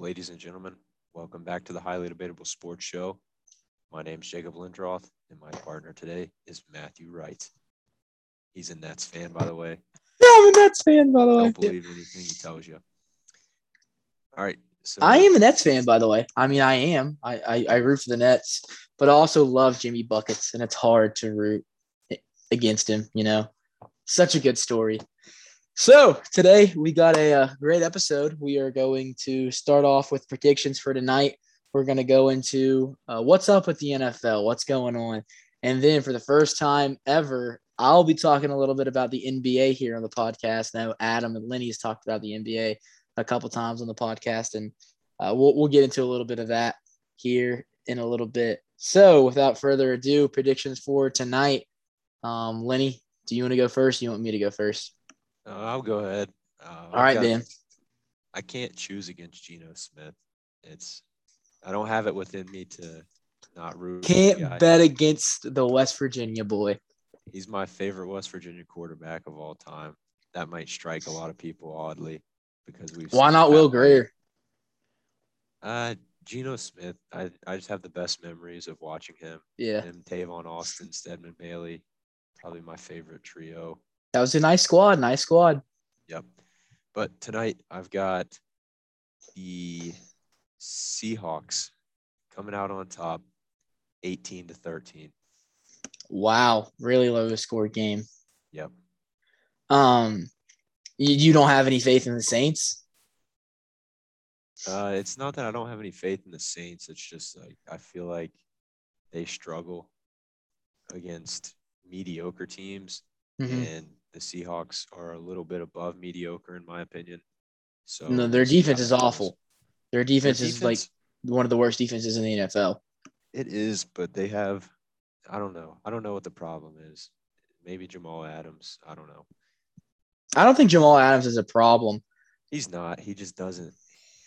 ladies and gentlemen. Welcome back to the Highly Debatable Sports Show. My name is Jacob Lindroth, and my partner today is Matthew Wright. He's a Nets fan, by the way. Yeah, I'm a Nets fan, by the way. Don't believe anything he tells you. All right. So I am a Nets fan, by the way. I mean, I am. I, I, I root for the Nets, but I also love Jimmy Buckets, and it's hard to root against him, you know? Such a good story. So today we got a, uh great episode. We are going to start off with predictions for tonight. We're going to go into uh, what's up with the NFL, what's going on. And then for the first time ever, I'll be talking a little bit about the NBA here on the podcast. Now, Adam and Lenny has talked about the NBA a couple times on the podcast, and uh, we'll, we'll get into a little bit of that here in a little bit. So, without further ado, predictions for tonight. Um, Lenny, do you want to go first? You want me to go first? Uh, I'll go ahead. Uh, All right, got- Dan. I can't choose against Geno Smith. It's I don't have it within me to not root. Can't bet against the West Virginia boy. He's my favorite West Virginia quarterback of all time. That might strike a lot of people oddly because we've. Why not Will Grier? Uh, Geno Smith. I, I just have the best memories of watching him. Yeah, Him, Tavon Austin, Stedman Bailey, probably my favorite trio. That was a nice squad. Nice squad. Yep. But tonight I've got the Seahawks coming out on top, eighteen to thirteen. Wow, really low score game. Yep. Um, you, you don't have any faith in the Saints? Uh, it's not that I don't have any faith in the Saints. It's just like I feel like they struggle against mediocre teams, Mhm. and the Seahawks are a little bit above mediocre in my opinion. So No, their we'll see how defense is awful. Their Their defense is like one of the worst defenses in the NFL. It is, but they have. I don't know. I don't know what the problem is. Maybe Jamal Adams. I don't know. I don't think Jamal Adams is a problem. He's not. He just doesn't.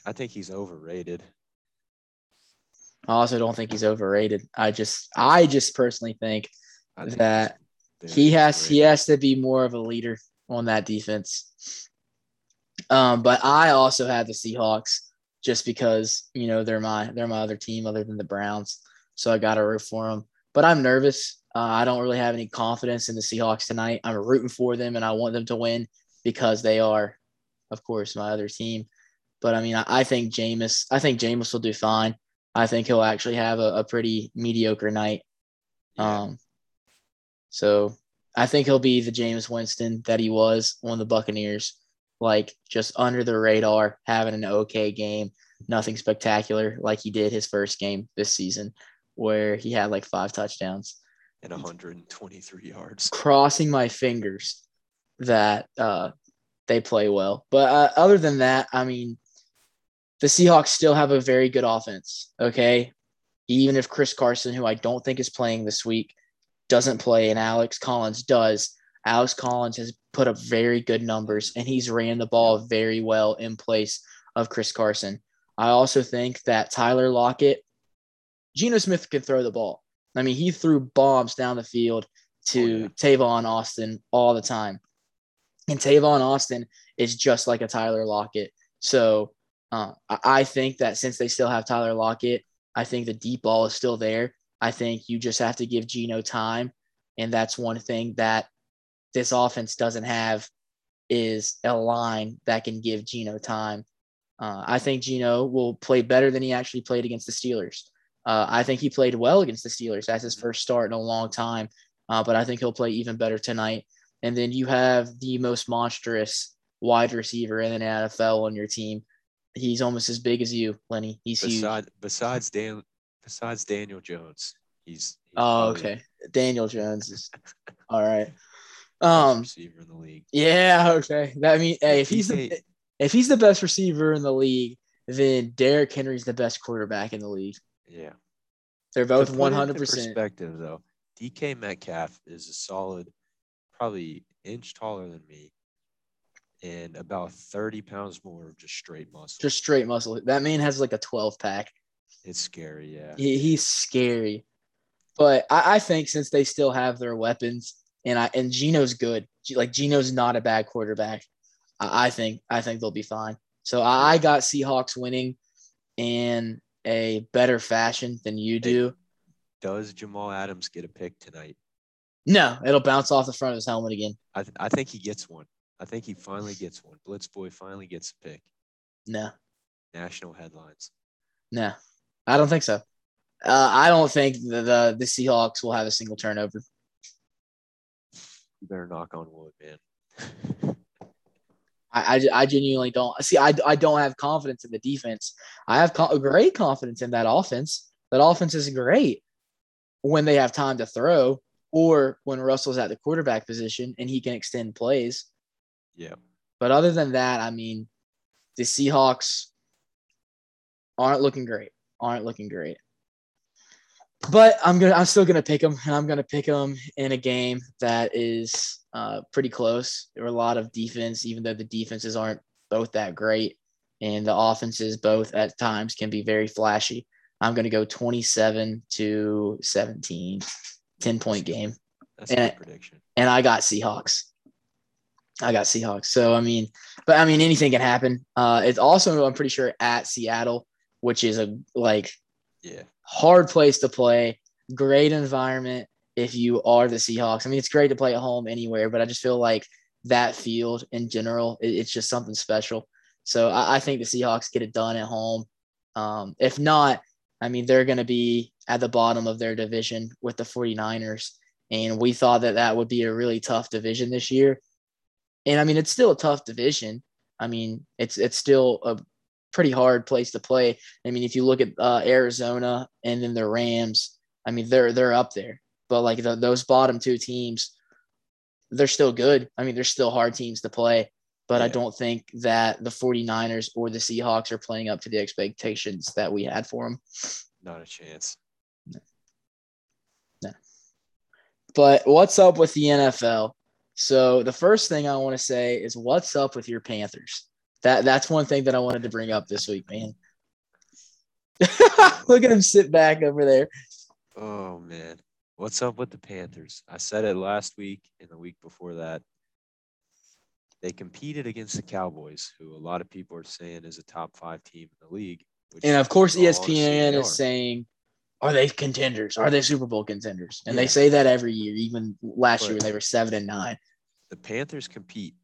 I think he's overrated. I also don't think he's overrated. I just, I just personally think That he has he has to be more of a leader on that defense. Um, but I also have the Seahawks just because you know they're my they're my other team other than the Browns, so I got to root for them. But I'm nervous. Uh, I don't really have any confidence in the Seahawks tonight. I'm rooting for them and I want them to win because they are, of course, my other team. But I mean, I, I think Jameis. I think Jameis will do fine. I think he'll actually have a, a pretty mediocre night. Um, so I think he'll be the Jameis Winston that he was on the Buccaneers, like just under the radar, having an okay game, nothing spectacular like he did his first game this season, where he had like five touchdowns. and 123 yards. Crossing my fingers that uh, they play well. But uh, other than that, I mean, the Seahawks still have a very good offense. Okay. Even if Chris Carson, who I don't think is playing this week, doesn't play and Alex Collins does, Alex Collins has put up very good numbers and he's ran the ball very well in place of Chris Carson. I also think that Tyler Lockett, Geno Smith can throw the ball. I mean, he threw bombs down the field to Oh, yeah. Tavon Austin all the time. And Tavon Austin is just like a Tyler Lockett. So uh, I- I think that since they still have Tyler Lockett, I think the deep ball is still there. I think you just have to give Geno time. And that's one thing that this offense doesn't have is a line that can give Geno time. Uh, I think Geno will play better than he actually played against the Steelers. Uh, I think he played well against the Steelers. That's his first start in a long time. Uh, but I think he'll play even better tonight. And then you have the most monstrous wide receiver in the NFL on your team. He's almost as big as you, Lenny. He's huge. Besides, besides Dan, besides Daniel Jones, he's. he's Oh, okay. Daniel Jones is all right. Um, receiver in the league. yeah, okay. That mean, hey, if he's the if he's the best receiver in the league, then Derrick Henry's the best quarterback in the league. yeah. They're both one hundred percent. Perspective though, DK Metcalf is a solid, probably inch taller than me, and about 30 pounds more of just straight muscle. Just straight muscle. That man has like a twelve pack. It's scary, yeah. He, he's scary. But I, I think since they still have their weapons, and I and Geno's good. Like Geno's not a bad quarterback. I, I think I think they'll be fine. So I, I got Seahawks winning. in a better fashion than you do. Does Jamal Adams get a pick tonight? No, it'll bounce off the front of his helmet again. I, th- I think he gets one. I think he finally gets one. Blitz boy finally gets a pick. No, National headlines. no, I don't think so. Uh, I don't think the, the the Seahawks will have a single turnover. You better knock on wood, man. I, I, I genuinely don't see. I, I don't have confidence in the defense. I have co- great confidence in that offense. That offense is great when they have time to throw, or when Russell's at the quarterback position and he can extend plays. yeah. But other than that, I mean, the Seahawks aren't looking great. Aren't looking great. But I'm gonna. I'm still gonna pick them, and I'm gonna pick them in a game that is uh, pretty close. There were a lot of defense, even though the defenses aren't both that great, and the offenses both at times can be very flashy. I'm gonna go 27 to 17, 10 point game, That's a And- good prediction. and I got Seahawks. I got Seahawks. So I mean, but I mean, anything can happen. Uh, it's also I'm pretty sure at Seattle, which is a like Yeah. hard place to play, great environment if you are the Seahawks. I mean, it's great to play at home anywhere, but I just feel like that field in general, it- it's just something special. So I, I think the Seahawks get it done at home. Um, if not, I mean, they're going to be at the bottom of their division with the 49ers. And we thought that that would be a really tough division this year. And I mean, it's still a tough division. I mean, it's it's still a pretty hard place to play. I mean, if you look at uh, Arizona and then the Rams, I mean, they're they're up there. But like the, those bottom two teams, they're still good. I mean, they're still hard teams to play. But I don't think that the 49ers or the Seahawks are playing up to the expectations that we had for them. Not a chance. No. But what's up with the NFL? So the first thing I want to say is what's up with your Panthers? That that's one thing that I wanted to bring up this week, man. Look at him sit back over there. Oh man. What's up with the Panthers? I said it last week and the week before that. They competed against the Cowboys, who a lot of people are saying is a top five team in the league. Which And of course, in all honesty, ESPN is saying, "Are they contenders? Are they Super Bowl contenders?" And Yeah. they say that every year, even last year when they were seven and nine. the Panthers compete.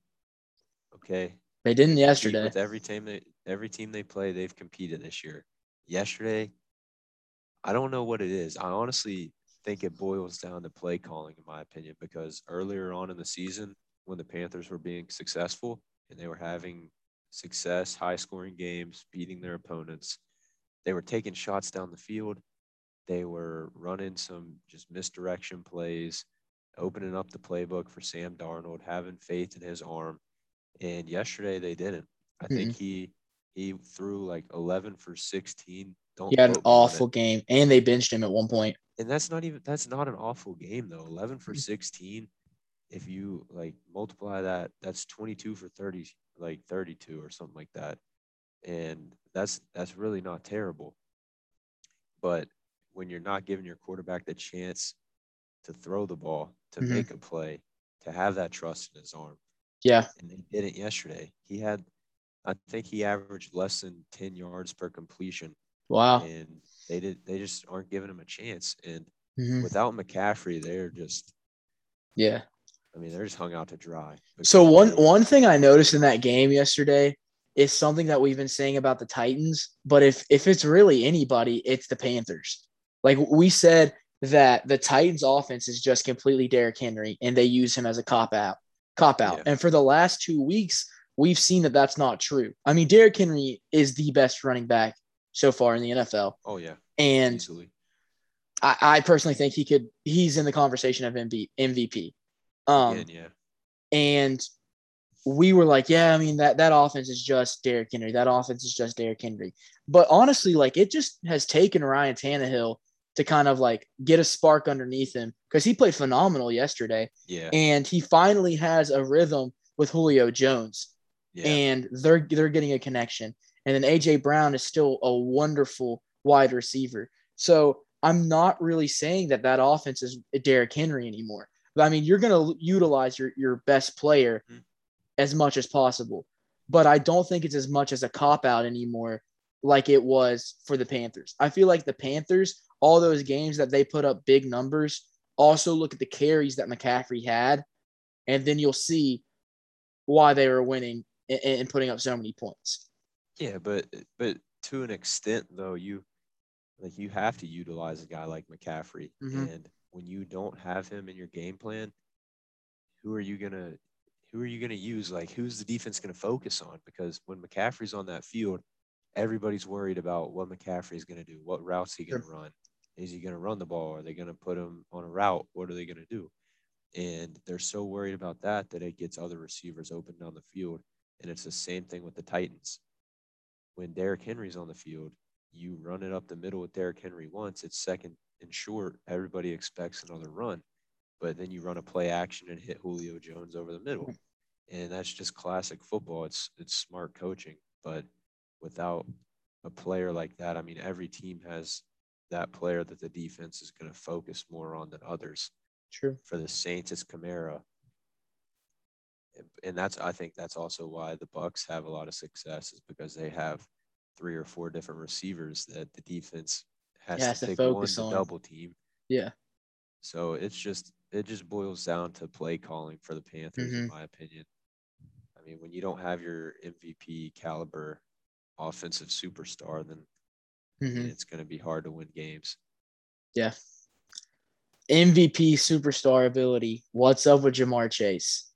Okay. They didn't yesterday. With every team they every team they play, they've competed this year. Yesterday, I don't know what it is. I honestly think it boils down to play calling, in my opinion, because earlier on in the season, when the Panthers were being successful and they were having success, high scoring games, beating their opponents, they were taking shots down the field. They were running some just misdirection plays, opening up the playbook for Sam Darnold, having faith in his arm. And yesterday they didn't. I think he he threw like 11 for 16. Don't He had an quote me on it. awful game, and they benched him at one point. And that's not even that's not an awful game though. 11 Mm. for 16. If you like multiply that, that's 22 for 30, like 32 or something like that. And that's that's really not terrible. But when you're not giving your quarterback the chance to throw the ball, to Mhm. make a play, to have that trust in his arm, Yeah, and they did it yesterday. He had, I think he averaged less than 10 yards per completion, wow. and they did they just aren't giving him a chance. And Mhm. without McCaffrey, they're just, Yeah. I mean, they're just hung out to dry. So one one thing I noticed in that game yesterday is something that we've been saying about the Titans, but if if it's really anybody, it's the Panthers. Like we said that the Titans offense is just completely Derrick Henry and they use him as a cop out, cop out. Yeah. And for the last 2 weeks, we've seen that that's not true. I mean, Derrick Henry is the best running back so far in the NFL. Oh yeah, And easily. I, I personally think he could he's in the conversation of MV, MVP. Um Again, yeah, and we were like, yeah, I mean that that offense is just Derrick Henry. That offense is just Derrick Henry. But honestly, like it just has taken Ryan Tannehill to kind of like get a spark underneath him because he played phenomenal yesterday, yeah, and he finally has a rhythm with Julio Jones, yeah. and they're they're getting a connection. And then AJ Brown is still a wonderful wide receiver. So I'm not really saying that that offense is Derrick Henry anymore. But I mean, you're going to utilize your your best player Mhm. as much as possible. But I don't think it's as much as a cop out anymore like it was for the Panthers. I feel like the Panthers, all those games that they put up big numbers, also look at the carries that McCaffrey had, and then you'll see why they were winning and, and putting up so many points. Yeah, but but to an extent though, you like you have to utilize a guy like McCaffrey, Mhm. and when you don't have him in your game plan, who are you gonna who are you gonna use? Like who's the defense gonna focus on? Because when McCaffrey's on that field, everybody's worried about what McCaffrey's gonna do. What routes he gonna run? Is he gonna run the ball? Are they gonna put him on a route? What are they gonna do? And they're so worried about that that it gets other receivers open down the field. And it's the same thing with the Titans. When Derrick Henry's on the field, you run it up the middle with Derrick Henry once, it's second and short. Everybody expects another run, but then you run a play action and hit Julio Jones over the middle. And that's just classic football. It's it's smart coaching, but without a player like that, I mean, every team has that player that the defense is going to focus more on than others. True. For the Saints, it's Kamara. And- that's I think that's also why the Bucs have a lot of success is because they have three or four different receivers that the defense has, Has to, to pick one focus to on. double team. Yeah. So it's just it just boils down to play calling for the Panthers, in Mhm. my opinion. I mean, when you don't have your MVP caliber offensive superstar, then Mhm. it's going to be hard to win games. Yeah. MVP superstar ability. What's up with Ja'Marr Chase?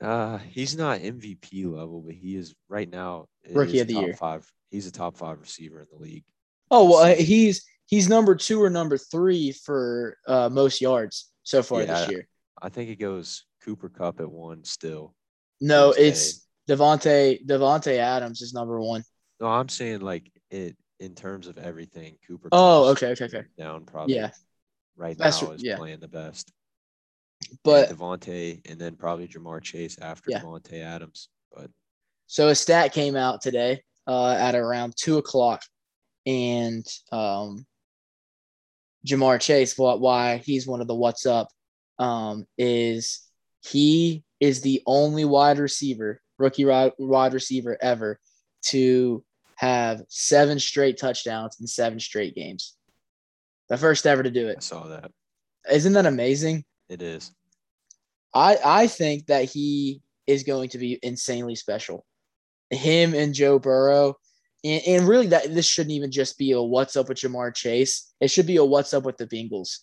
Uh, he's not MVP level, but he is right now. Rookie of the top year. Five. He's a top five receiver in the league. Oh well, he's he's number two or number three for uh, most yards so far this year. I think it goes Cooper Kupp at one still. No, it's Davante Davante Adams is number one. No, I'm saying like it in terms of everything. Cooper. Oh, okay, okay, okay. Down probably. Yeah, Right That's- now is yeah. playing the best. but Davante, and then probably Ja'Marr Chase after Yeah. Davante Adams. But so a stat came out today uh, at around two o'clock, and um, Ja'Marr Chase, what why he's one of the what's up, um, is he is the only wide receiver, rookie wide receiver ever to have seven straight touchdowns in seven straight games. The first ever to do it. I saw that. Isn't that amazing? It is. I I think that he is going to be insanely special. Him and Joe Burrow, and, and really that this shouldn't even just be a what's up with Ja'Marr Chase. It should be a what's up with the Bengals.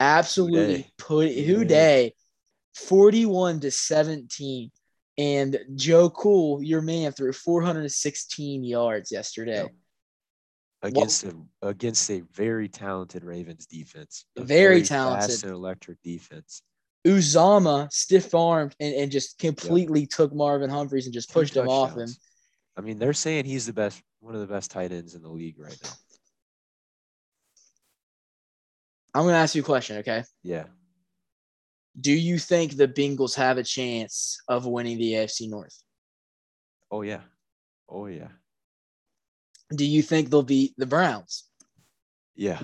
Absolutely Houday. put who day, forty-one to seventeen, and Joe Cool, your man, threw four hundred and sixteen yards yesterday. Yep. Against a against a very talented Ravens defense. A Very fast talented. and electric defense. Uzomah stiff armed and, and just completely took Marvin Humphreys and just Two pushed him off him. I mean, they're saying he's the best, one of the best tight ends in the league right now. I'm going to ask you a question, okay? Yeah. Do you think the Bengals have a chance of winning the AFC North? Oh yeah. Oh yeah. Do you think they'll beat the Browns? Yeah.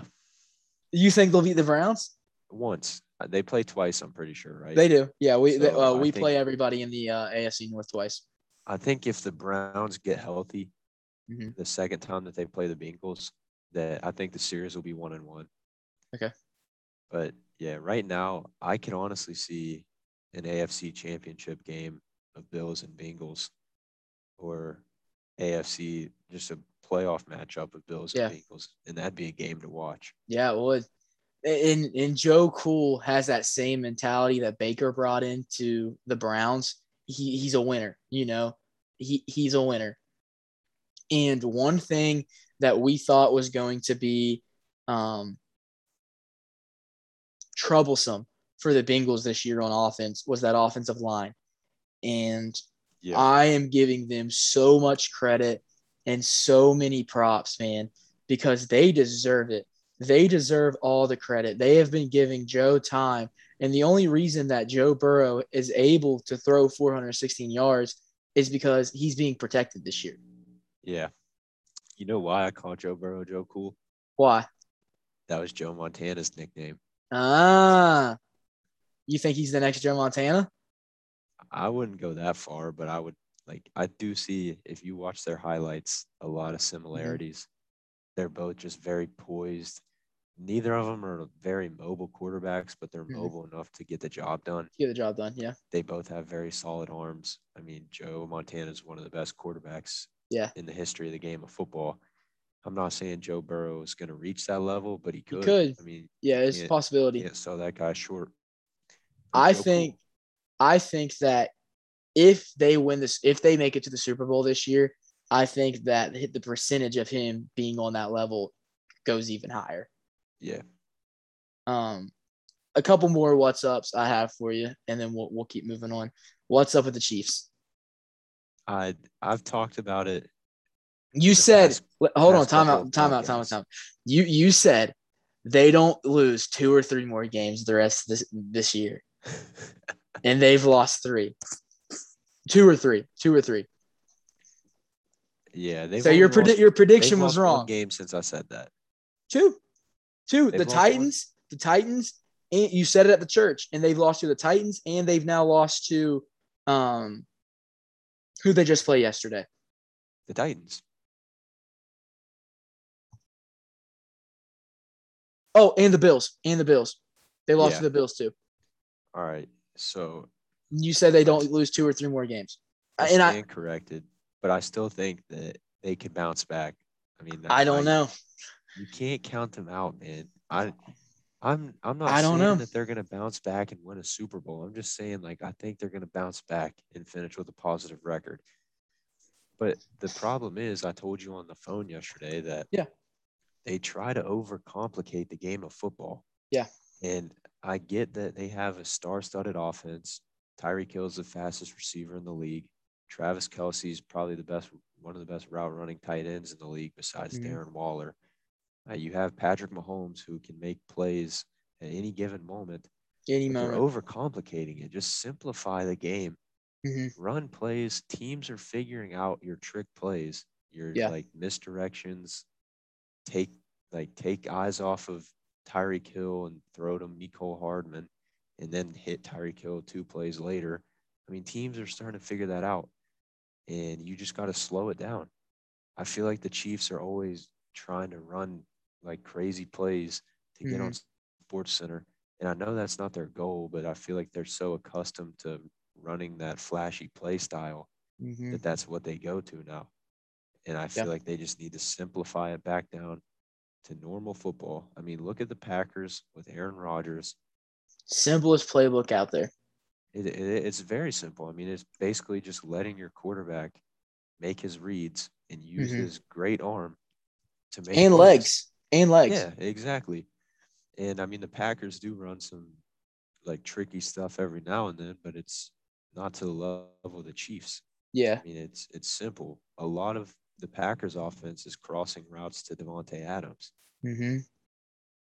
You think they'll beat the Browns? Once Uh, they play twice. I'm pretty sure, right? They do. Yeah, we they, uh, we think- play everybody in the uh, AFC North twice. I think if the Browns get healthy, Mhm. the second time that they play the Bengals, that I think the series will be one and one. Okay. But yeah, right now I can honestly see an AFC championship game of Bills and Bengals or AFC just a playoff matchup of Bills Yeah. and Bengals. And that'd be a game to watch. Yeah, it would. And and Joe Cool has that same mentality that Baker brought into the Browns. He he's a winner, you know. He he's a winner. And one thing that we thought was going to be um, troublesome for the Bengals this year on offense was that offensive line. And Yeah. I am giving them so much credit and so many props, man, because they deserve it. They deserve all the credit. They have been giving Joe time. And the only reason that Joe Burrow is able to throw 416 yards is because he's being protected this year. yeah. You know why I call Joe Burrow Joe Cool? Why? That was Joe Montana's nickname. Ah, you think he's the next Joe Montana? I wouldn't go that far, but I would like I do see if you watch their highlights, a lot of similarities. They're both just very poised. Neither of them are very mobile quarterbacks, but they're Mhm. mobile enough to get the job done. Get the job done. Yeah. They both have very solid arms. I mean, Joe Montana is one of the best quarterbacks Yeah. in the history of the game of football. I'm not saying Joe Burrow is going to reach that level, but he could. could. I mean, Yeah, it's a possibility. can't sell that guy short. I think Cool. I think that if they win this, if they make it to the Super Bowl this year, I think that the the percentage of him being on that level goes even higher. yeah, Um, a couple more what's ups I have for you, and then we'll we'll keep moving on. What's up with the Chiefs? I I've talked about it. You said, hold on, time out, time out, time out, time out. You you said they don't lose two or three more games the rest of this this year, and they've lost three, two or three, two or three. yeah, they so your predi- your prediction was wrong. Game since I said that. Two, two. They've the lost one? Titans, the Titans, and you said it at the church, and they've lost to the Titans, and they've now lost to, um, who they just play yesterday. The Titans. Oh, and the Bills, and the Bills, they lost Yeah. to the Bills too. All right. So You said they don't lose two or three more games, I and I, corrected, but I still think that they could bounce back. I mean, I don't know. You can't count them out, man. I, I'm, I'm not I don't know. that they're gonna bounce back and win a Super Bowl. I'm just saying, like, I think they're gonna bounce back and finish with a positive record. But the problem is, I told you on the phone yesterday that Yeah. They try to overcomplicate the game of football. Yeah. And I get that they have a star-studded offense. Tyreek Hill's the fastest receiver in the league. Travis Kelce's probably the best, one of the best route running tight ends in the league besides Mhm. Darren Waller. Uh, you have Patrick Mahomes who can make plays at any given moment. Any But they're overcomplicating it. Just simplify the game. Mhm. Run plays. Teams are figuring out your trick plays, your Yeah. like misdirections. Take like take eyes off of Tyreek Hill and throw to Mecole Hardman, and then hit Tyreek Hill two plays later. I mean, teams are starting to figure that out, and you just got to slow it down. I feel like the Chiefs are always trying to run like crazy plays to get on SportsCenter, and I know that's not their goal, but I feel like they're so accustomed to running that flashy play style Mhm. that that's what they go to now. And I feel Yeah. like they just need to simplify it back down to normal football. I mean, look at the Packers with Aaron Rodgers. Simplest playbook out there. It, it, it's very simple. I mean, it's basically just letting your quarterback make his reads and use Mhm. his great arm to make And plays. legs. And legs. Yeah, exactly. And I mean, the Packers do run some like tricky stuff every now and then, but it's not to the level of the Chiefs. Yeah. I mean, it's it's simple. A lot of the Packers' offense is crossing routes to Davante Adams, Mm-hmm.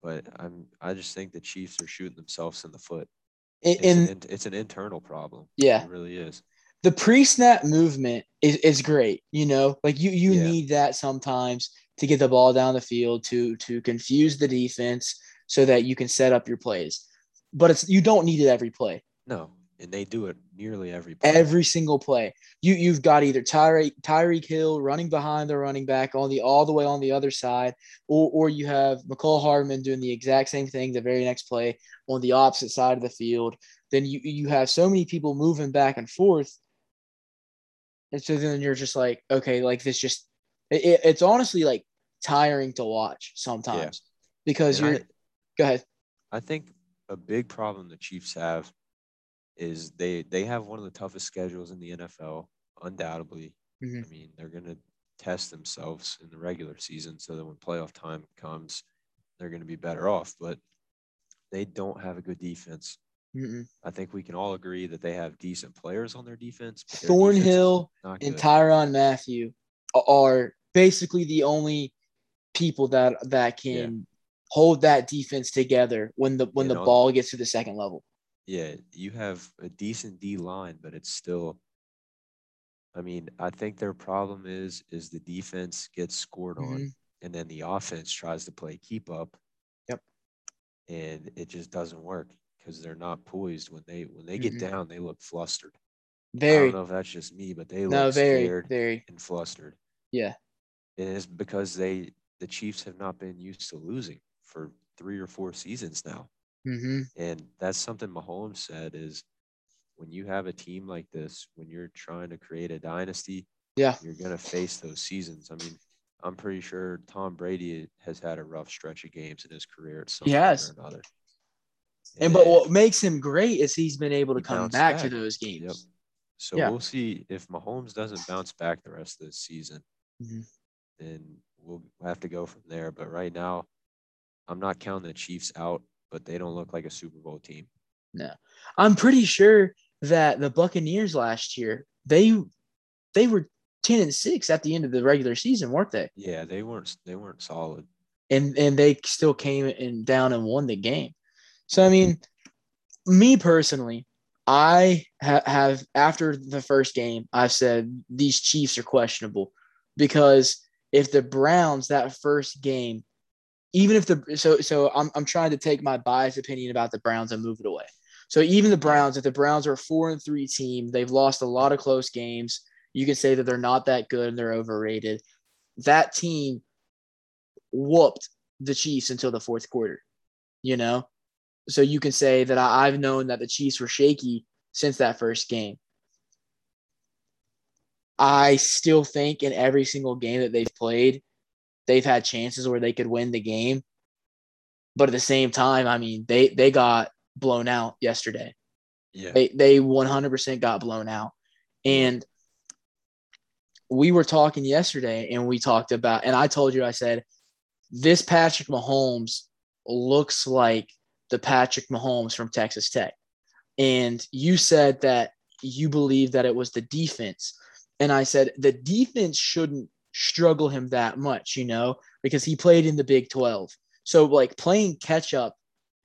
but I'm I just think the Chiefs are shooting themselves in the foot. And, It's, an, it's an internal problem. yeah, It really is. the pre-snap movement is, is great. You know, like you you Yeah. need that sometimes to get the ball down the field to to confuse the defense so that you can set up your plays. But it's you don't need it every play. No, and they do it nearly every play. Every single play. You you've got either Tyreek Tyreek Hill running behind the running back on the all the way on the other side, or or you have Mecole Hardman doing the exact same thing the very next play on the opposite side of the field. Then you you have so many people moving back and forth. And so then you're just like, okay, like this just it, it- it's honestly like tiring to watch sometimes because And you're I- go ahead. I think a big problem the Chiefs have is they they have one of the toughest schedules in the NFL, undoubtedly. Mhm. I mean, they're going to test themselves in the regular season so that when playoff time comes, they're going to be better off. But they don't have a good defense. Mm-mm. I think we can all agree that they have decent players on their defense. Their Thornhill not and. Tyrann Mathieu are basically the only people that that can hold that defense together when the when You the know- ball gets to the second level. Yeah, you have a decent D line, but it's still. I mean, I think their problem is is the defense gets scored on, Mhm. and then the offense tries to play keep up. Yep. And it just doesn't work because they're not poised when they when they get Mhm. down, they look flustered. Very. I don't know if that's just me, but they No, look very, scared very. and flustered. Yeah. And it's because they the Chiefs have not been used to losing for three or four seasons now. Mm-hmm. And that's something Mahomes said is when you have a team like this, when you're trying to create a dynasty, Yeah. you're gonna face those seasons. I mean, I'm pretty sure Tom Brady has had a rough stretch of games in his career at some point or another. And but what makes him great is he's been able to come bounced back, to those games. So Yeah. we'll see if Mahomes doesn't bounce back the rest of the season, Mhm. then we'll have to go from there. But right now, I'm not counting the Chiefs out, but they don't look like a Super Bowl team. No, I'm pretty sure that the Buccaneers last year they they were ten and six at the end of the regular season, weren't they? Yeah, they weren't they weren't solid. And and they still came in down and won the game. So I mean, me personally, I ha- have after the first game, I've said these Chiefs are questionable because if the Browns that first game, even if the so so I'm I'm trying to take my biased opinion about the Browns and move it away. So even the Browns, if the Browns are a four and three team, they've lost a lot of close games. You can say that they're not that good and they're overrated. That team whooped the Chiefs until the fourth quarter. You know, so you can say that I, I've known that the Chiefs were shaky since that first game. I still think in every single game that they've played, they've had chances where they could win the game. But at the same time, I mean, they they got blown out yesterday. Yeah. They they 100% got blown out. And we were talking yesterday and we talked about and I told you I said this Patrick Mahomes looks like the Patrick Mahomes from Texas Tech. And you said that you believe that it was the defense. And I said the defense shouldn't struggle him that much, you know, because he played in the Big 12. So like playing catch up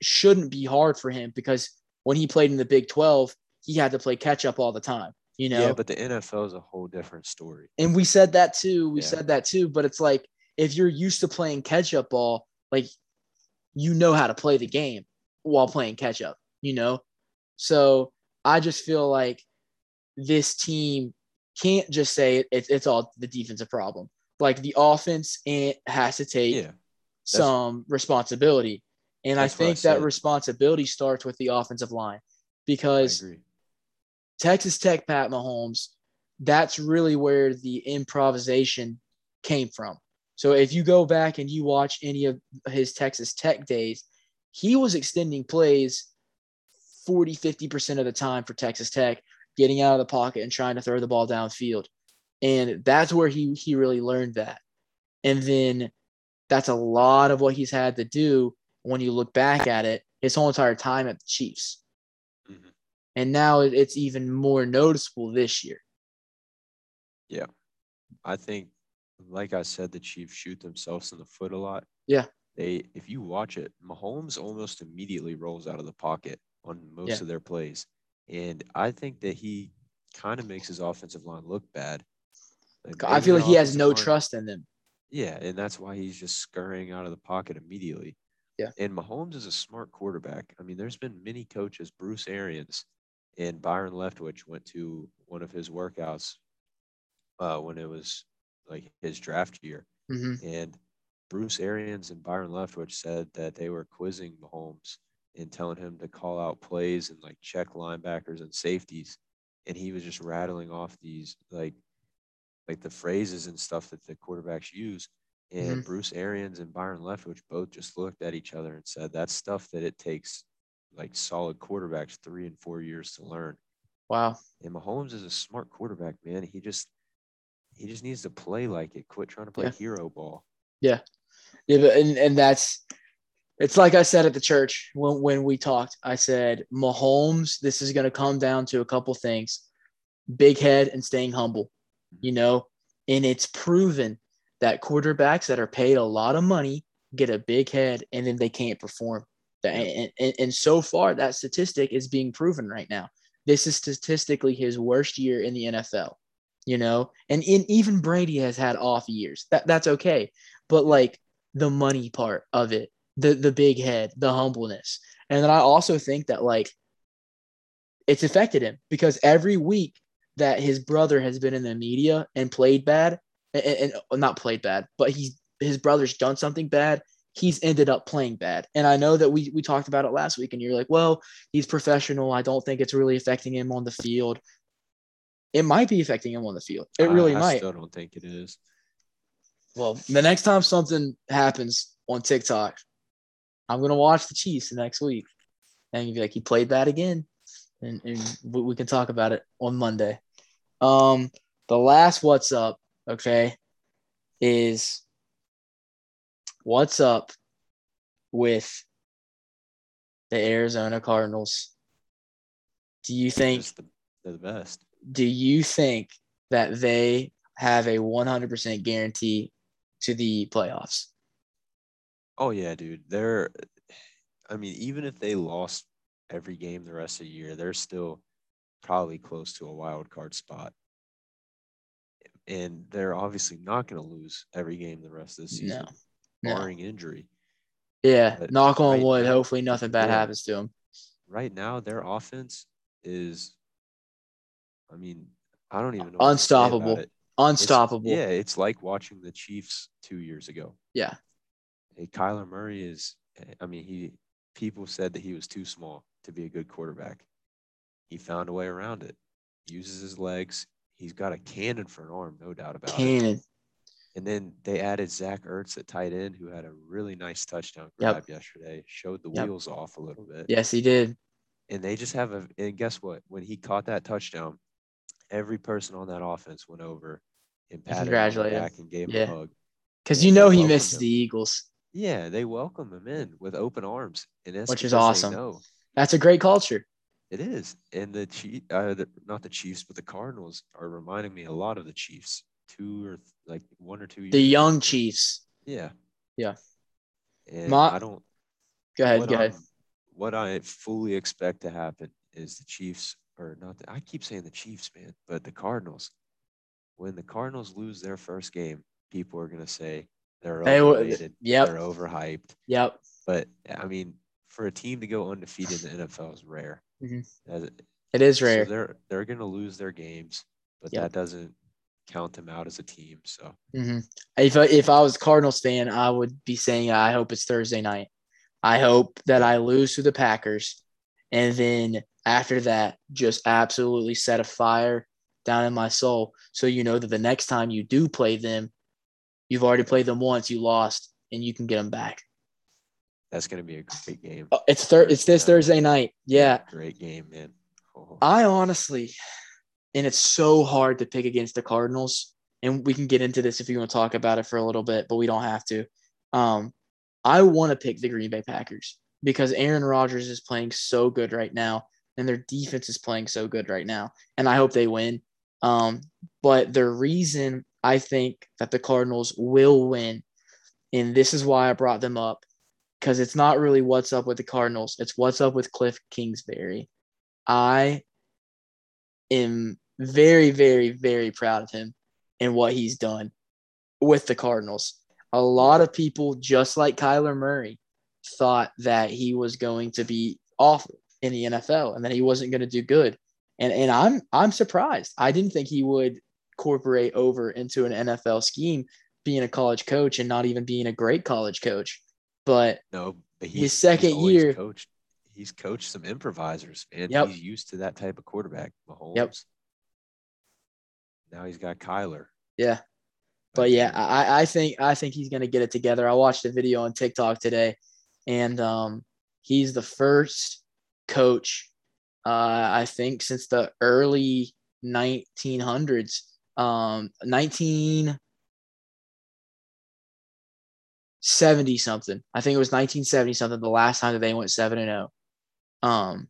shouldn't be hard for him because when he played in the Big 12, he had to play catch up all the time, you know. Yeah, but the NFL is a whole different story. and we said that too. We Yeah. said that too, but it's like if you're used to playing catch up ball, like you know how to play the game while playing catch up, you know? So I just feel like this team can't just say it, it's it's all the defensive problem. Like the offense it has to take Yeah. some responsibility. And I what I think that responsibility starts with the offensive line because. Texas Tech Pat Mahomes, that's really where the improvisation came from. So if you go back and you watch any of his Texas Tech days, he was extending plays 40, 50% of the time for Texas Tech, getting out of the pocket and trying to throw the ball downfield. And that's where he he really learned that. And then that's a lot of what he's had to do when you look back at it his whole entire time at the Chiefs. Mhm. And now it's even more noticeable this year. Yeah. I think, like I said, the Chiefs shoot themselves in the foot a lot. Yeah. They, if you watch it, Mahomes almost immediately rolls out of the pocket on most Yeah. of their plays, and I think that he kind of makes his offensive line look bad. Like, I feel like he has no line- trust in them. Yeah, and that's why he's just scurrying out of the pocket immediately. Yeah. And Mahomes is a smart quarterback. I mean, there's been many coaches, Bruce Arians and Byron Leftwich went to one of his workouts uh, when it was like his draft year. hmm And Bruce Arians and Byron Leftwich said that they were quizzing Mahomes and telling him to call out plays and like check linebackers and safeties. And he was just rattling off these like like the phrases and stuff that the quarterbacks use. And mm-hmm. Bruce Arians and Byron Leftwich both just looked at each other and said that's stuff that it takes like solid quarterbacks three and four years to learn. Wow. And Mahomes is a smart quarterback, man. He just he just needs to play like it. Quit trying to play Yeah. hero ball. Yeah. Yeah, but and, and that's it's like I said at the church when when we talked. I said Mahomes, this is going to come down to a couple things: big head and staying humble. You mhm. know, and it's proven that quarterbacks that are paid a lot of money get a big head and then they can't perform. And, and, and so far, that statistic is being proven right now. This is statistically his worst year in the NFL. You know, and in, even Brady has had off years. That that's okay but like the money part of it, the the big head, the humbleness. And then I also think that like it's affected him because every week that his brother has been in the media and played bad, and, and, and not played bad, but he's his brother's done something bad. He's ended up playing bad, and I know that we we talked about it last week, and you're like, well, he's professional. I don't think it's really affecting him on the field. It might be affecting him on the field. It really I, I might. still don't think it is. Well, the next time something happens on TikTok, I'm gonna watch the Chiefs next week, and you'll be like, "He played that again," and, and we, we can talk about it on Monday. Um, the last what's up, okay, is what's up with the Arizona Cardinals. Do you think? They're the best. Do you think that they have a 100% guarantee to the playoffs? Oh yeah, dude. They're I mean, even if they lost every game the rest of the year, they're still probably close to a wild card spot. And they're obviously not going to lose every game the rest of the season, No. No. barring injury. Yeah. But Knock on right wood. now- Hopefully nothing bad Yeah. happens to them. Right now, their offense is, I mean, I don't even know. what to say about Unstoppable. It's- Unstoppable. yeah, it's like watching the Chiefs two years ago. Yeah. Hey, Kyler Murray is. I mean, he people said that he was too small to be a good quarterback. He found a way around it. Uses his legs. He's got a cannon for an arm, no doubt about it. Cannon. And then they added Zach Ertz at tight end, who had a really nice touchdown Yep. grab yesterday. Showed the Yep. wheels off a little bit. Yes, he did. And they just have a. And guess what? When he caught that touchdown, every person on that offense went over and patted him back and gave him a hug. Because you know he misses him. the Eagles. Yeah, they welcome him in with open arms, and that's Which is awesome. That's a great culture. it is. And the Chief, uh, the, not the Chiefs, but the Cardinals are reminding me a lot of the Chiefs. Two or th- like one or two. Years The young ago. Chiefs. Yeah. Yeah. And Ma- I don't. Go ahead. Go ahead. I'm- What I fully expect to happen is the Chiefs, or not. The, I keep saying the Chiefs, man, but the Cardinals. When the Cardinals lose their first game, people are gonna say they're They overrated. yep. They're overhyped. Yep. But I mean, for a team to go undefeated in the NFL is rare. Mhm. As- It is so rare. they're they're gonna lose their games, but Yep. that doesn't count them out as a team. So hmm If I, if I was a Cardinals fan, I would be saying I hope it's Thursday night. I hope that I lose to the Packers, and then after that, just absolutely set a fire down in my soul. So you know that the next time you do play them, you've already played them once, you lost, and you can get them back. that's gonna be a great game. Oh, It's thir- It's this Thursday Thursday night. Yeah, Great game, man. Oh, I honestly, and it's so hard to pick against the Cardinals. And we can get into this if you want to talk about it for a little bit, but we don't have to. Um, I want to pick the Green Bay Packers because Aaron Rodgers is playing so good right now, and their defense is playing so good right now, and I hope they win. Um, but the reason I think that the Cardinals will win, and this is why I brought them up, because it's not really what's up with the Cardinals, it's what's up with Cliff Kingsbury. I am very, very, very proud of him and what he's done with the Cardinals. A lot of people, just like Kyler Murray, thought that he was going to be awful in the NFL and that he wasn't going to do good. And and I'm I'm surprised. I didn't think he would incorporate over into an NFL scheme, being a college coach and not even being a great college coach. But no, but his second year- coached. He's coached some improvisers, and Yep. He's used to that type of quarterback. Mahomes. Yep. Now he's got Kyler. yeah, but yeah, I, I think I think he's gonna get it together. I watched a video on TikTok today, and um, he's the first coach, uh, I think, since the early 1900s, um, 1970 something. I think it was 1970 something. The last time that they went seven and zero. Um,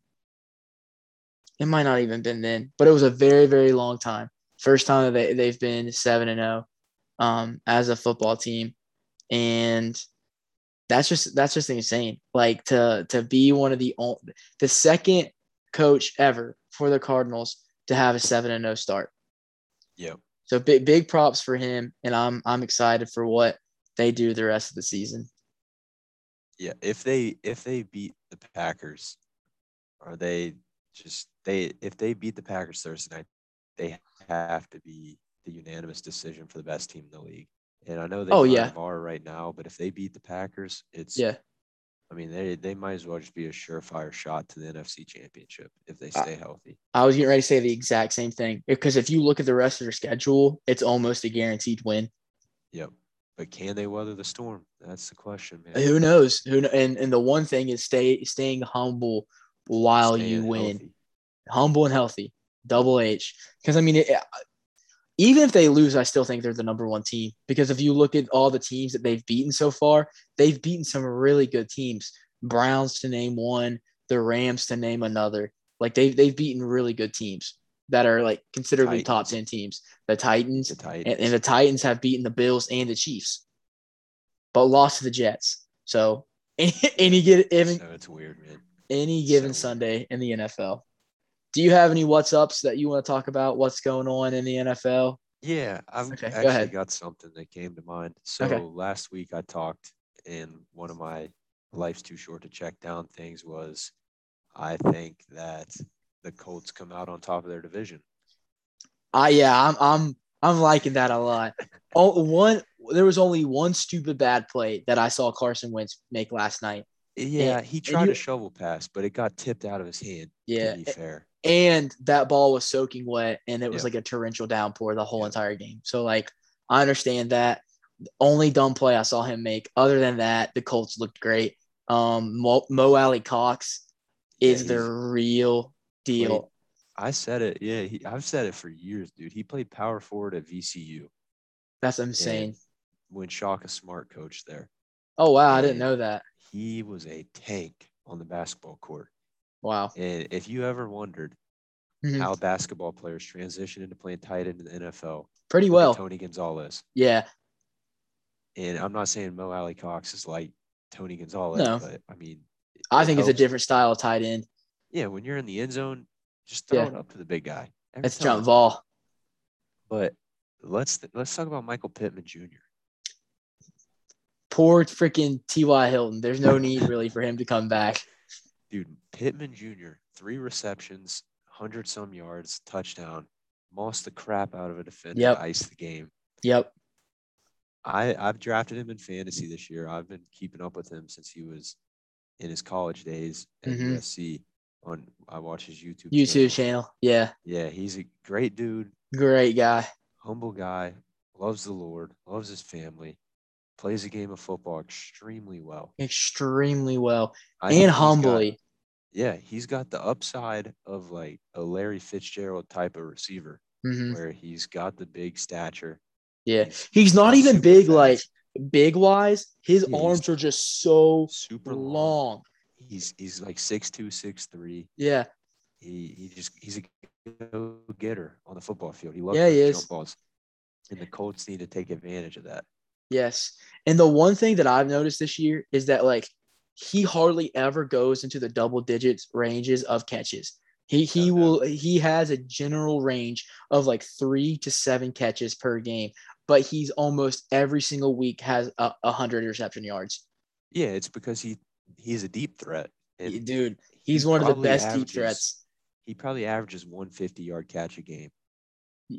it might not even been then, but it was a very very long time. First time that they they've been seven and zero um, as a football team, and that's just that's just insane. Like to to be one of the on- the second coach ever for the Cardinals to have a seven and zero start. Yep. So big big props for him, and I'm I'm excited for what they do the rest of the season. Yeah. If they if they beat the Packers, are they just they if they beat the Packers Thursday night, they have to be the unanimous decision for the best team in the league. And I know they Oh, yeah. are right now, but if they beat the Packers, it's Yeah. I mean, they they might as well just be a surefire shot to the NFC Championship if they I- stay healthy. I was getting ready to say the exact same thing because if you look at the rest of their schedule, it's almost a guaranteed win. Yep. But can they weather the storm? That's the question, man. Who knows? Who and and the one thing is stay staying humble while you win, healthy. humble and healthy. Double H. Because I mean, it, even if they lose, I still think they're the number one team. Because if you look at all the teams that they've beaten so far, they've beaten some really good teams. Browns to name one, the Rams to name another. Like they've they've beaten really good teams that are like considerably top ten teams. The Titans, The Titans. and, and the Titans have beaten the Bills and the Chiefs, but lost to the Jets. So any any, so it's weird, man. any so given weird. Sunday in the NFL. Do you have any what's ups that you want to talk about? What's going on in the NFL? Yeah, I've Okay, go actually ahead. got something that came to mind. So Okay. last week I talked, in one of my life's too short to check down things was I think that the Colts come out on top of their division. I yeah, I'm I'm I'm liking that a lot. Oh, one there was only one stupid bad play that I saw Carson Wentz make last night. Yeah, And- he tried you- a shovel pass, but it got tipped out of his hand. Yeah, to be fair. And that ball was soaking wet and it was Yep. like a torrential downpour the whole Yep. entire game. So like I understand that. The only dumb play I saw him make. Other than that, the Colts looked great. Um, Mo, Mo Alie-Cox is Yeah, the real deal. I said it. Yeah, he, I've said it for years, dude. He played power forward at VCU That's insane. and when a Smart coach there. Oh wow, I didn't know that. He was a tank on the basketball court. Wow. And if you ever wondered Mhm. how basketball players transition into playing tight end in the NFL, Pretty well. Tony Gonzalez. Yeah. And I'm not saying Mo Alie-Cox is like Tony Gonzalez, No. but I mean, I think it's a different style of tight end. Yeah, when you're in the end zone, just throw Yeah. it up to the big guy. every That's time. jump ball. But let's let's talk about Michael Pittman Jr. Poor freaking T.Y. Hilton. There's no need really for him to come back. Dude, Pittman Jr. Three receptions, hundred some yards, touchdown, mossed the crap out of a defender, Yep. to ice the game. Yep. I I've drafted him in fantasy this year. I've been keeping up with him since he was in his college days at Mhm. USC. On I watch his YouTube. YouTube channel. channel. Yeah. Yeah, he's a great dude, Great guy. humble guy, loves the Lord, loves his family, plays the game of football extremely well. Extremely well. I and humbly. Yeah, he's got the upside of like a Larry Fitzgerald type of receiver, Mhm. where he's got the big stature. Yeah. He's, He's not even big, fast, like big wise. His he's arms are just so super long. long. He's he's like six two, six three. Yeah. He he just he's a go getter on the football field. He loves Yeah, he those is. balls, and the Colts need to take advantage of that. Yes. And the one thing that I've noticed this year is that like he hardly ever goes into the double digits ranges of catches. He he no. will he has a general range of like three to seven catches per game, but he's almost every single week has a, a hundred reception yards. Yeah, it's because he he's a deep threat. and Dude, he he's one of the best deep threats. He probably averages 150 yard catch a game.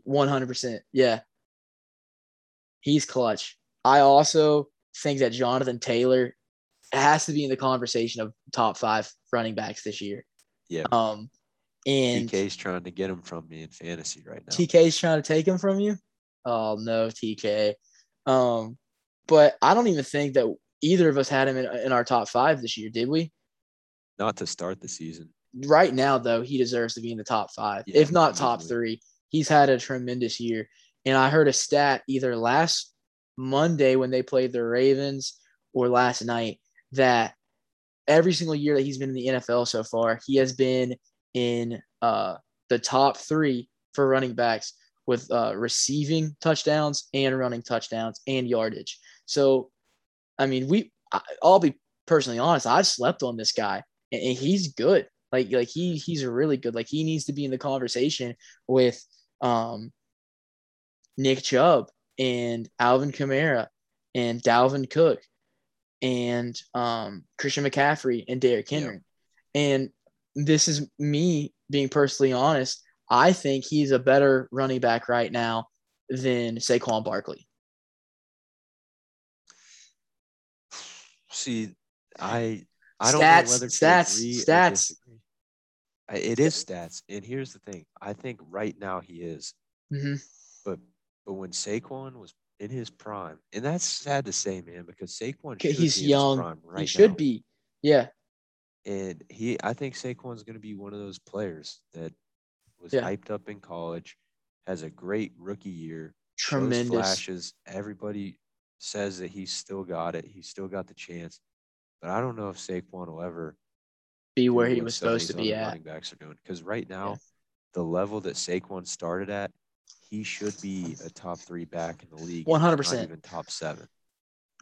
One hundred percent. Yeah. He's clutch. I also think that Jonathan Taylor has to be in the conversation of top five running backs this year. Yeah. Um, and TK's trying to get him from me in fantasy right now. TK's trying to take him from you. Oh no, TK. Um, but I don't even think that either of us had him in, in our top five this year, did we? Not to start the season. Right now, though, he deserves to be in the top five, Yeah, if not top three. He's had a tremendous year. And I heard a stat either last Monday when they played the Ravens or last night that every single year that he's been in the NFL so far, he has been in uh, the top three for running backs with uh, receiving touchdowns and running touchdowns and yardage. So, I mean, we, I'll be personally honest, I've slept on this guy and, and he's good. Like, like he, he's really good. Like he needs to be in the conversation with um, Nick Chubb and Alvin Kamara and Dalvin Cook and um, Christian McCaffrey and Derrick Yeah. Henry. And this is me being personally honest. I think he's a better running back right now than Saquon Barkley. See, I I don't Stats, know whether stats, stats. It is stats, and here's the thing: I think right now he is, hmm but but when Saquon was in his prime, and that's sad to say, man, because Saquon should he's young. right he should now. be. Yeah. And he, I think Saquon's going to be one of those players that was Yeah. hyped up in college, has a great rookie year, Tremendous. flashes. Everybody says that he's still got it. He's still got the chance. But I don't know if Saquon will ever Be where he was supposed to be at. running backs are doing. Because right now, the level that Saquon started at, he should be a top three back in the league. 100%. Even top seven.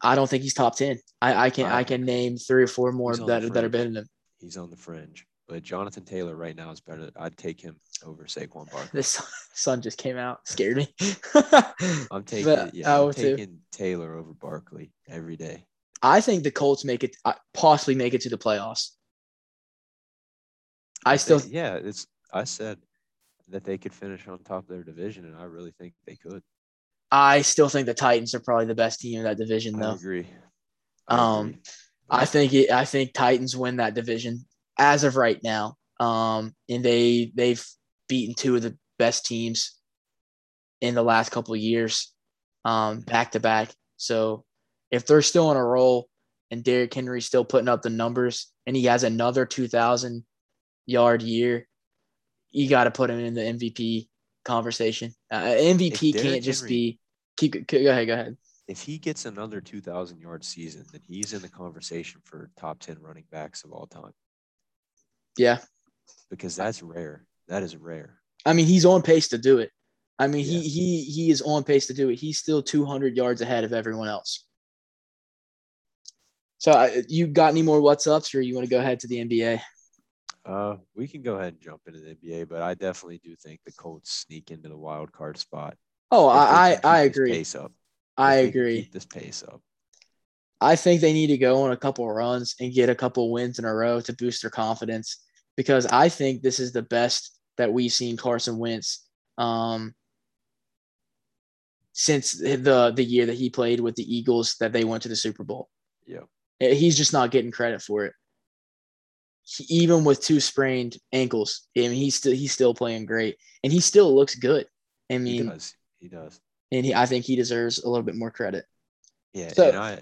I don't think he's top ten. I, I can I, I- can name three or four more that that are better than him. He's on the fringe. But Jonathan Taylor right now is better. I'd take him over Saquon Barkley. This sun just came out, scared me. I'm taking But yeah, I'm too. taking Taylor over Barkley every day. I think the Colts make it uh, possibly make it to the playoffs. I still yeah, it's I said that they could finish on top of their division, and I really think they could. I still think the Titans are probably the best team in that division I though. agree. I Um, agree. I think it, I think Titans win that division as of right now. Um, and they they've beaten two of the best teams in the last couple of years, um, back to back. So if they're still on a roll and Derrick Henry's still putting up the numbers and he has another two thousand yard year, you got to put him in the MVP conversation. Uh, MVP can't just Henry- be keep go ahead go ahead. if he gets another 2,000 yard season, then he's in the conversation for top 10 running backs of all time Yeah, because that's rare. That is rare. I mean, he's on pace to do it. I mean, Yeah. he he he is on pace to do it. He's still 200 yards ahead of everyone else. So, I, you got any more what's ups, or you want to go ahead to the NBA? Uh, we can go ahead and jump into the NBA, but I definitely do think the Colts sneak into the wild card spot. Oh, I I, I agree. Pace up. I If they can agree. Keep this pace up. I think they need to go on a couple of runs and get a couple wins in a row to boost their confidence because I think this is the best that we've seen Carson Wentz um, since the the year that he played with the Eagles that they went to the Super Bowl. Yeah. Eh, He's just not getting credit for it. He- even with two sprained ankles, I mean, he's still he's still playing great, and he still looks good. I mean, He does. He does. and he, I think he deserves a little bit more credit. Yeah, So- and I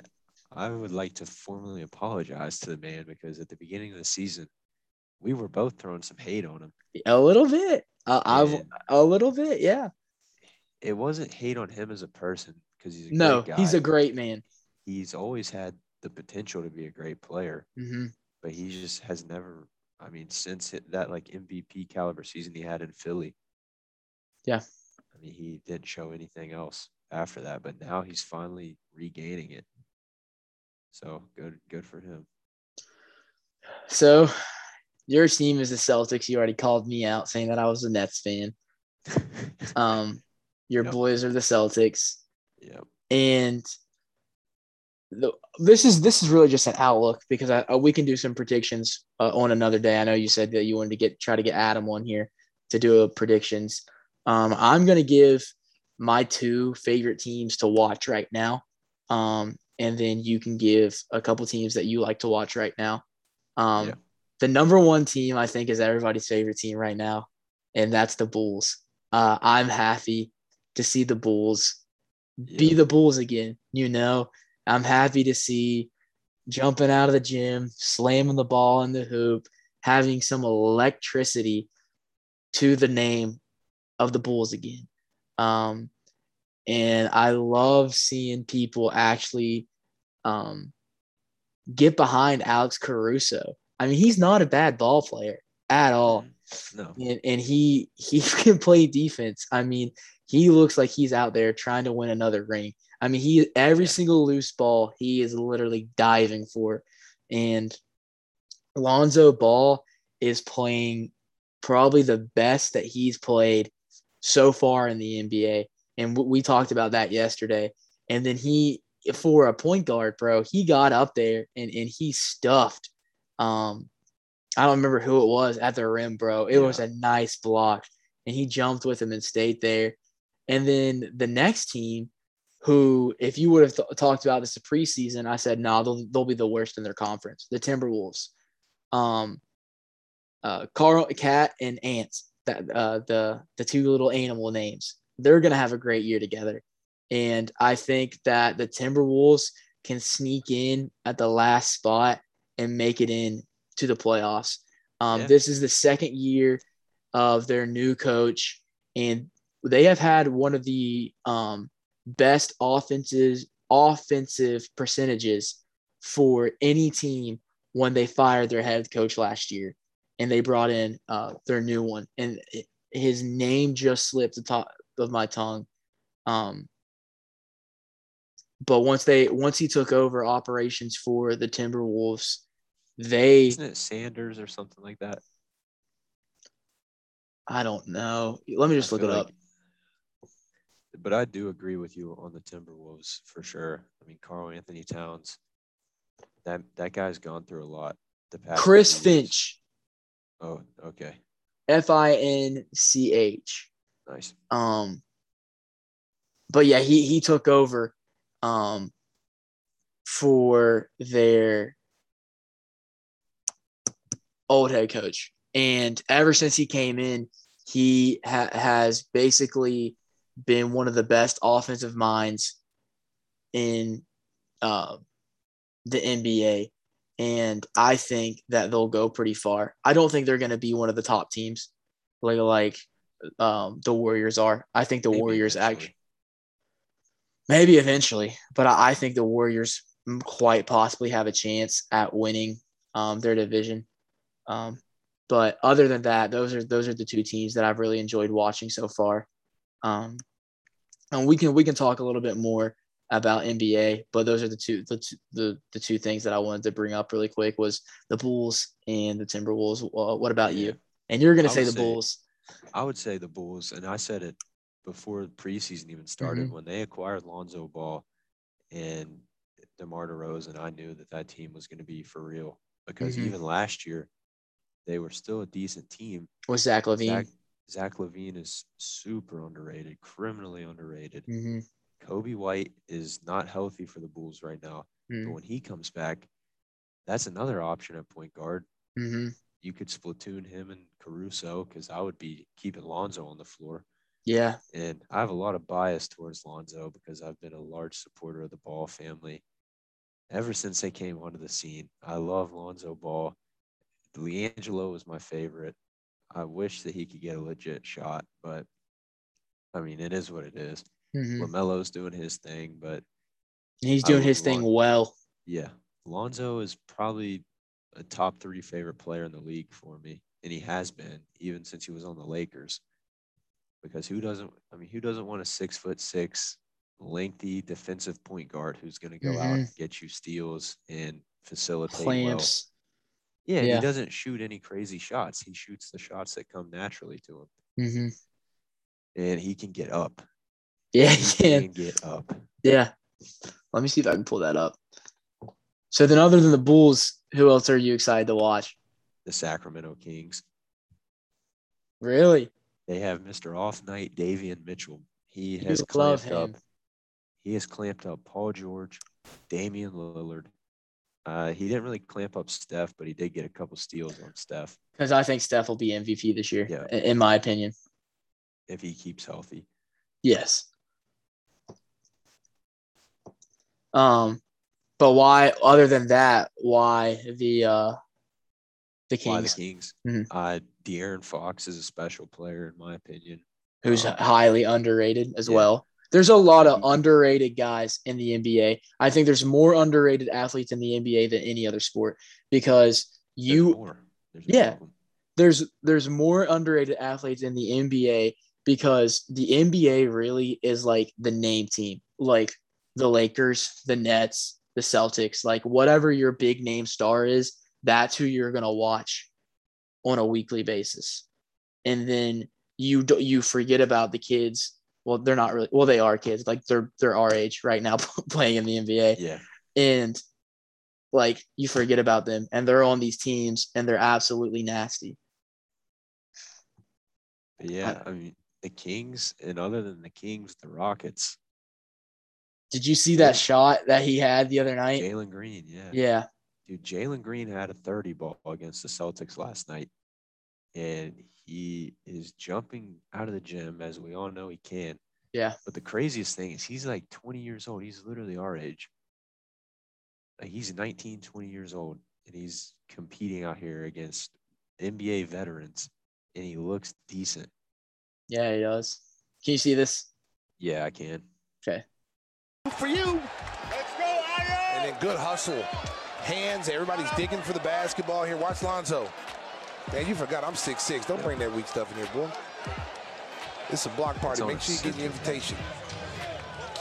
I would like to formally apologize to the man because at the beginning of the season, we were both throwing some hate on him. A little bit, uh, I've a little bit, yeah. it wasn't hate on him as a person because he's a No, great he's a great man. he's always had the potential to be a great player, hmm but he just has never. I mean, since that like MVP caliber season he had in Philly. Yeah. I mean, he didn't show anything else after that, but now he's finally regaining it. So good, good for him. So, your team is the Celtics. You already called me out saying that I was a Nets fan. Um, your Yep. boys are the Celtics, yep. and the, this is this is really just an outlook because I, uh, we can do some predictions uh, on another day. I know you said that you wanted to get try to get Adam on here to do a predictions. Um, I'm gonna give my two favorite teams to watch right now, um, and then you can give a couple teams that you like to watch right now. Um, Yeah. The number one team I think is everybody's favorite team right now, and that's the Bulls. Uh, I'm happy to see the Bulls be the Bulls again. You know, I'm happy to see jumping out of the gym, slamming the ball in the hoop, having some electricity to the name of the Bulls again. Um, and I love seeing people actually um, get behind Alex Caruso. I mean, he's not a bad ball player at all No. and, and he he can play defense. I mean, he looks like he's out there trying to win another ring. I mean, he every Yeah. single loose ball he is literally diving for, and Lonzo Ball is playing probably the best that he's played so far in the NBA, and we talked about that yesterday. And then he, for a point guard, bro, he got up there and and he stuffed. Um, I don't remember who it was at the rim, bro. It was a nice block. and he jumped with him and stayed there. And then the next team, who, if you would have th- talked about this preseason, I said, no, nah, they'll, they'll be the worst in their conference, the Timberwolves. Um, uh, Karl, Cat, and Ants, that uh, the the two little animal names, they're gonna have a great year together. And I think that the Timberwolves can sneak in at the last spot and make it in to the playoffs. Um, yeah. This is the second year of their new coach, and they have had one of the um, best offenses offensive percentages for any team when they fired their head coach last year, and they brought in uh, their new one, and it, his name just slipped the top of my tongue. Um, but once they once he took over operations for the Timberwolves, they isn't it Sanders or something like that. I don't know. Let me just look it like, up. But I do agree with you on the Timberwolves for sure. I mean, Karl-Anthony Towns, that that guy's gone through a lot. The past Chris Finch. Oh, okay. F I N C H. Nice. Um, but yeah, he he took over um, for their old head coach. And ever since he came in, he ha- has basically been one of the best offensive minds in uh, the NBA. And I think that they'll go pretty far. I don't think they're going to be one of the top teams like like um, the Warriors are. I think the Maybe Warriors actually Maybe eventually, but I, I think the Warriors quite possibly have a chance at winning um, their division. Um, but other than that, those are those are the two teams that I've really enjoyed watching so far. Um, and we can we can talk a little bit more about NBA, but those are the two the two, the, the two things that I wanted to bring up really quick was the Bulls and the Timberwolves. Uh, what about you? And you're going to say the say, Bulls. I would say the Bulls, and I said it before preseason even started mm-hmm. when they acquired Lonzo Ball and DeMar DeRozan. I knew that that team was going to be for real because mm-hmm. even last year they were still a decent team. With Zach LaVine. Zach, Zach LaVine is super underrated, criminally underrated. Mm-hmm. Coby White is not healthy for the Bulls right now, but mm. when he comes back, that's another option at point guard. Mm-hmm. You could splatoon him and Caruso because I would be keeping Lonzo on the floor. Yeah. And I have a lot of bias towards Lonzo because I've been a large supporter of the Ball family ever since they came onto the scene. I love Lonzo Ball. LiAngelo was my favorite. I wish that he could get a legit shot, but I mean, it is what it is. Mm-hmm. LaMelo's doing his thing, but he's doing his thing well. Yeah. Lonzo is probably a top three favorite player in the league for me, and he has been even since he was on the Lakers because who doesn't? I mean, who doesn't want a six foot six, lengthy defensive point guard who's going to go mm-hmm. out and get you steals and facilitate Clamps. Yeah, yeah, he doesn't shoot any crazy shots. He shoots the shots that come naturally to him. Mm-hmm. And he can get up. Yeah, he can. can get up. Yeah. Let me see if I can pull that up. So then, other than the Bulls, who else are you excited to watch? The Sacramento Kings. Really? They have Mr. Off Night Davion Mitchell. He has clamped up. He has clamped up Paul George, Damian Lillard. Uh, he didn't really clamp up Steph, but he did get a couple steals on Steph. Because I think Steph will be MVP this year, yeah. in my opinion. If he keeps healthy. Yes. Um, but why? Other than that, why the uh, the Kings? Why the Kings? Mm-hmm. Uh, De'Aaron Fox is a special player, in my opinion. Who's um, highly underrated as yeah. well. There's a lot of underrated guys in the NBA. I think there's more underrated athletes in the NBA than any other sport because you, there's yeah, there's there's more underrated athletes in the NBA because the NBA really is like the name team, like the Lakers, the Nets, the Celtics, like whatever your big name star is, that's who you're gonna watch on a weekly basis. And then you do, you forget about the kids. Well, they're not really. Well, they are kids. Like they're they're our age right now, playing in the NBA. Yeah. And like you forget about them, and they're on these teams, and they're absolutely nasty. Yeah, I mean the Kings, and other than the Kings, the Rockets. Did you see that shot that he had the other night? Jalen Green, yeah. Yeah. Dude, Jalen Green had a 30 ball against the Celtics last night. And he is jumping out of the gym, as we all know he can. Yeah. But the craziest thing is he's like 20 years old. He's literally our age. Like he's 19, 20 years old, and he's competing out here against NBA veterans, and he looks decent. Yeah, he does. Can you see this? Yeah, I can. Okay. For you. Let's go, Iron! And then good hustle. Hands, everybody's digging for the basketball here. Watch Lonzo. Man, you forgot I'm 6'6". Don't bring that weak stuff in here, boy. It's a block party. Make sure you get the invitation.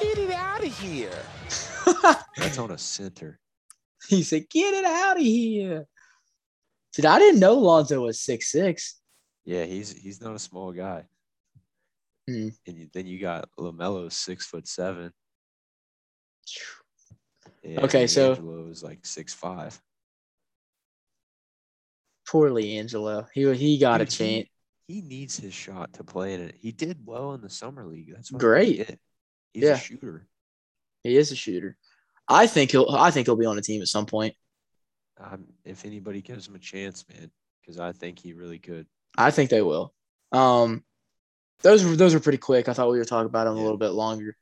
Get it out of here. That's on a center. He said, "Get it out of here." Dude, I didn't know Lonzo was six six. Yeah, he's he's not a small guy. Hmm. And you, then you got LaMelo, six foot seven. And Okay, so- D'Angelo is like six five. Poorly, Angelo. He he got a Dude, he- chance. He needs his shot to play in it. He did well in the summer league. That's Great. get. He's Yeah. a shooter. He is a shooter. I think he'll. I think he'll be on the team at some point. Um, if anybody gives him a chance, man, because I think he really could. I think they will. Um, those were those were pretty quick. I thought we were talking about them a little bit longer.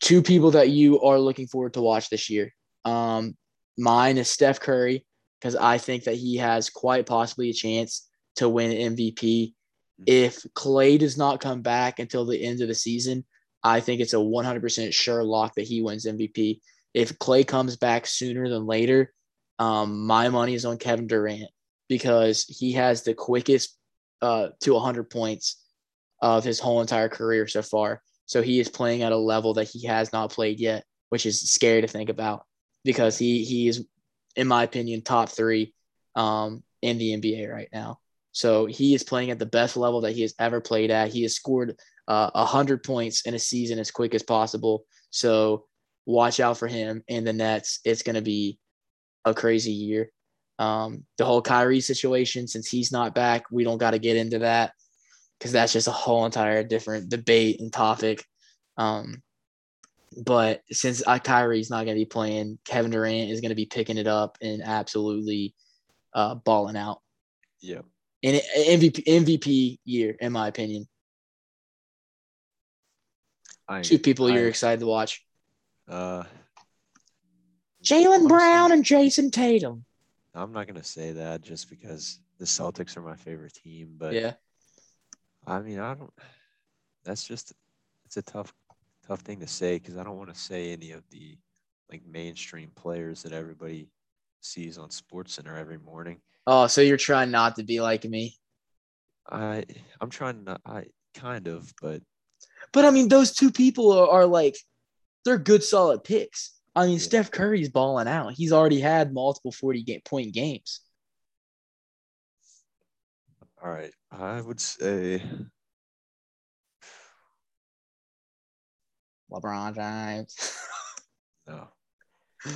Two people that you are looking forward to watch this year. Um, mine is Steph Curry because I think that he has quite possibly a chance to win MVP. If Klay does not come back until the end of the season, I think it's a 100% sure lock that he wins MVP. If Klay comes back sooner than later, um, my money is on Kevin Durant because he has the quickest uh, to 100 points of his whole entire career so far. So he is playing at a level that he has not played yet, which is scary to think about because he he is, in my opinion, top three um, in the NBA right now. So he is playing at the best level that he has ever played at. He has scored uh, 100 points in a season as quick as possible. So watch out for him in the Nets. It's going to be a crazy year. Um, the whole Kyrie situation, since he's not back, we don't got to get into that because that's just a whole entire different debate and topic. Um, but since uh, Kyrie's not going to be playing, Kevin Durant is going to be picking it up and absolutely uh, balling out. Yep. And MVP MVP year, in my opinion. I, Two people I- you're excited to watch: Uh, Jaylen Brown and Jayson Tatum. I'm not gonna say that just because the Celtics are my favorite team, but yeah, I mean, I don't. That's just it's a tough, tough thing to say because I don't want to say any of the like mainstream players that everybody sees on SportsCenter every morning. Oh, so you're trying not to be like me. I I'm trying not. I kind of, but But I mean, those two people are, are like, they're good, solid picks. I mean, Yeah. Steph Curry's balling out. He's already had multiple 40 game, point games. all right. I would say LeBron James. no.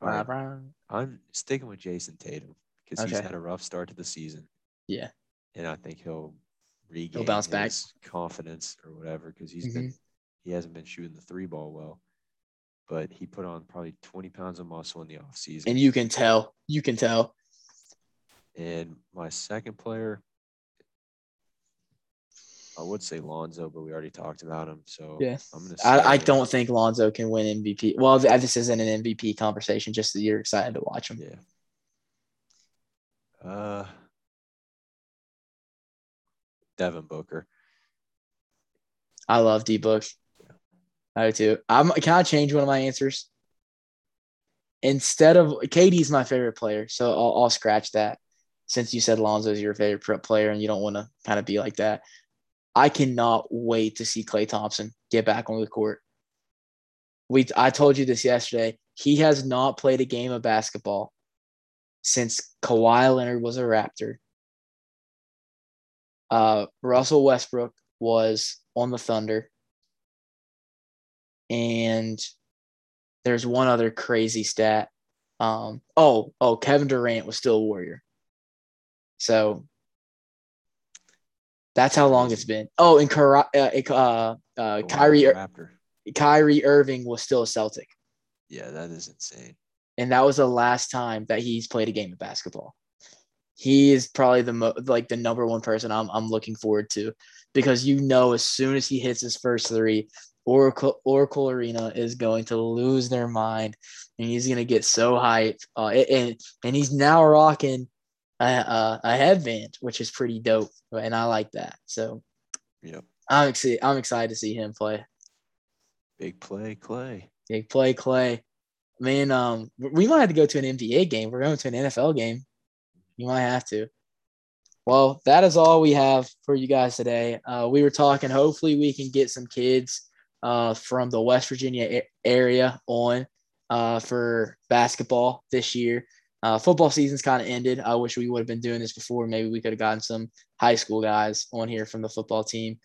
Right, LeBron. I'm sticking with Jayson Tatum because he's had a rough start to the season. Yeah. and I think he'll regain he'll bounce back. confidence or whatever because he's Mm-hmm. been he hasn't been shooting the three ball well, but he put on probably 20 pounds of muscle in the offseason. And you can tell. You can tell. And my second player, I would say Lonzo, but we already talked about him. So Yeah. I'm gonna. I, I don't think Lonzo can win MVP. Well, this isn't an MVP conversation, just that you're excited to watch him. Yeah. Uh, Devin Booker. I love D Book. I do too. I'm can I change one of my answers? Instead of KD's my favorite player, so I'll, I'll scratch that. Since you said Lonzo's your favorite player and you don't want to kind of be like that, I cannot wait to see Klay Thompson get back on the court. We I told you this yesterday. He has not played a game of basketball since Kawhi Leonard was a Raptor. Uh, Russell Westbrook was on the Thunder. And there's one other crazy stat. Um, oh, oh, Kevin Durant was still a Warrior. So That's how long it's been. Oh, and Kyrie, uh, uh, uh, Kyrie, Raptor. Kyrie Irving was still a Celtic. Yeah, that is insane. And that was the last time that he's played a game of basketball. He is probably the mo- like the number one person I'm I'm looking forward to because you know as soon as he hits his first three, Oracle Oracle Arena is going to lose their mind, and he's going to get so hyped. Uh, and and he's now rocking a, a, a headband, which is pretty dope, and I like that. So, yep, I'm excited. I'm excited to see him play. Big play, Klay. Big play, Klay. Man, um, we might have to go to an NBA game. We're going to an NFL game. You might have to. Well, that is all we have for you guys today. Uh, we were talking. Hopefully, we can get some kids uh, from the West Virginia area on uh, for basketball this year. Uh, football season's kind of ended. I wish we would have been doing this before. Maybe we could have gotten some high school guys on here from the football team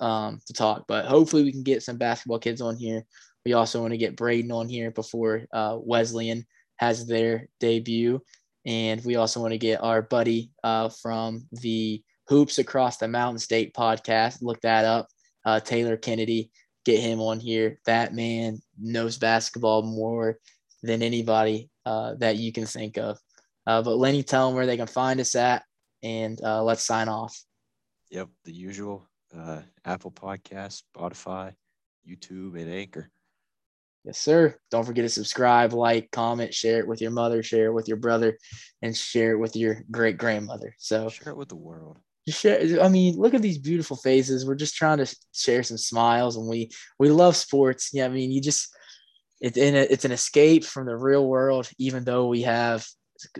um, to talk. But hopefully, we can get some basketball kids on here. We also want to get Braden on here before uh, Wesleyan has their debut. And we also want to get our buddy uh, from the Hoops Across the Mountain State podcast. Look that up. Uh, Taylor Kennedy get him on here. That man knows basketball more than anybody uh, that you can think of. Uh, but Lenny, tell them where they can find us at, and uh, let's sign off. Yep, the usual uh, Apple Podcast, Spotify, YouTube, and Anchor. Yes, sir. Don't forget to subscribe, like, comment, share it with your mother, share it with your brother, and share it with your great grandmother. So share it with the world share i mean look at these beautiful faces we're just trying to share some smiles and we we love sports yeah i mean you just a, it's an escape from the real world even though we have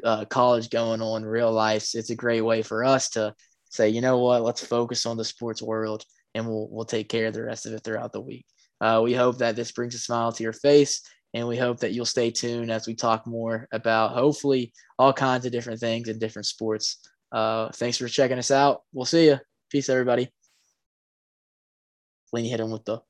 uh, college going on real life it's a great way for us to say you know what let's focus on the sports world and we'll we'll take care of the rest of it throughout the week uh, we hope that this brings a smile to your face and we hope that you'll stay tuned as we talk more about hopefully all kinds of different things and different sports uh, thanks for checking us out. We'll see you. Peace, everybody. Laney hit him with the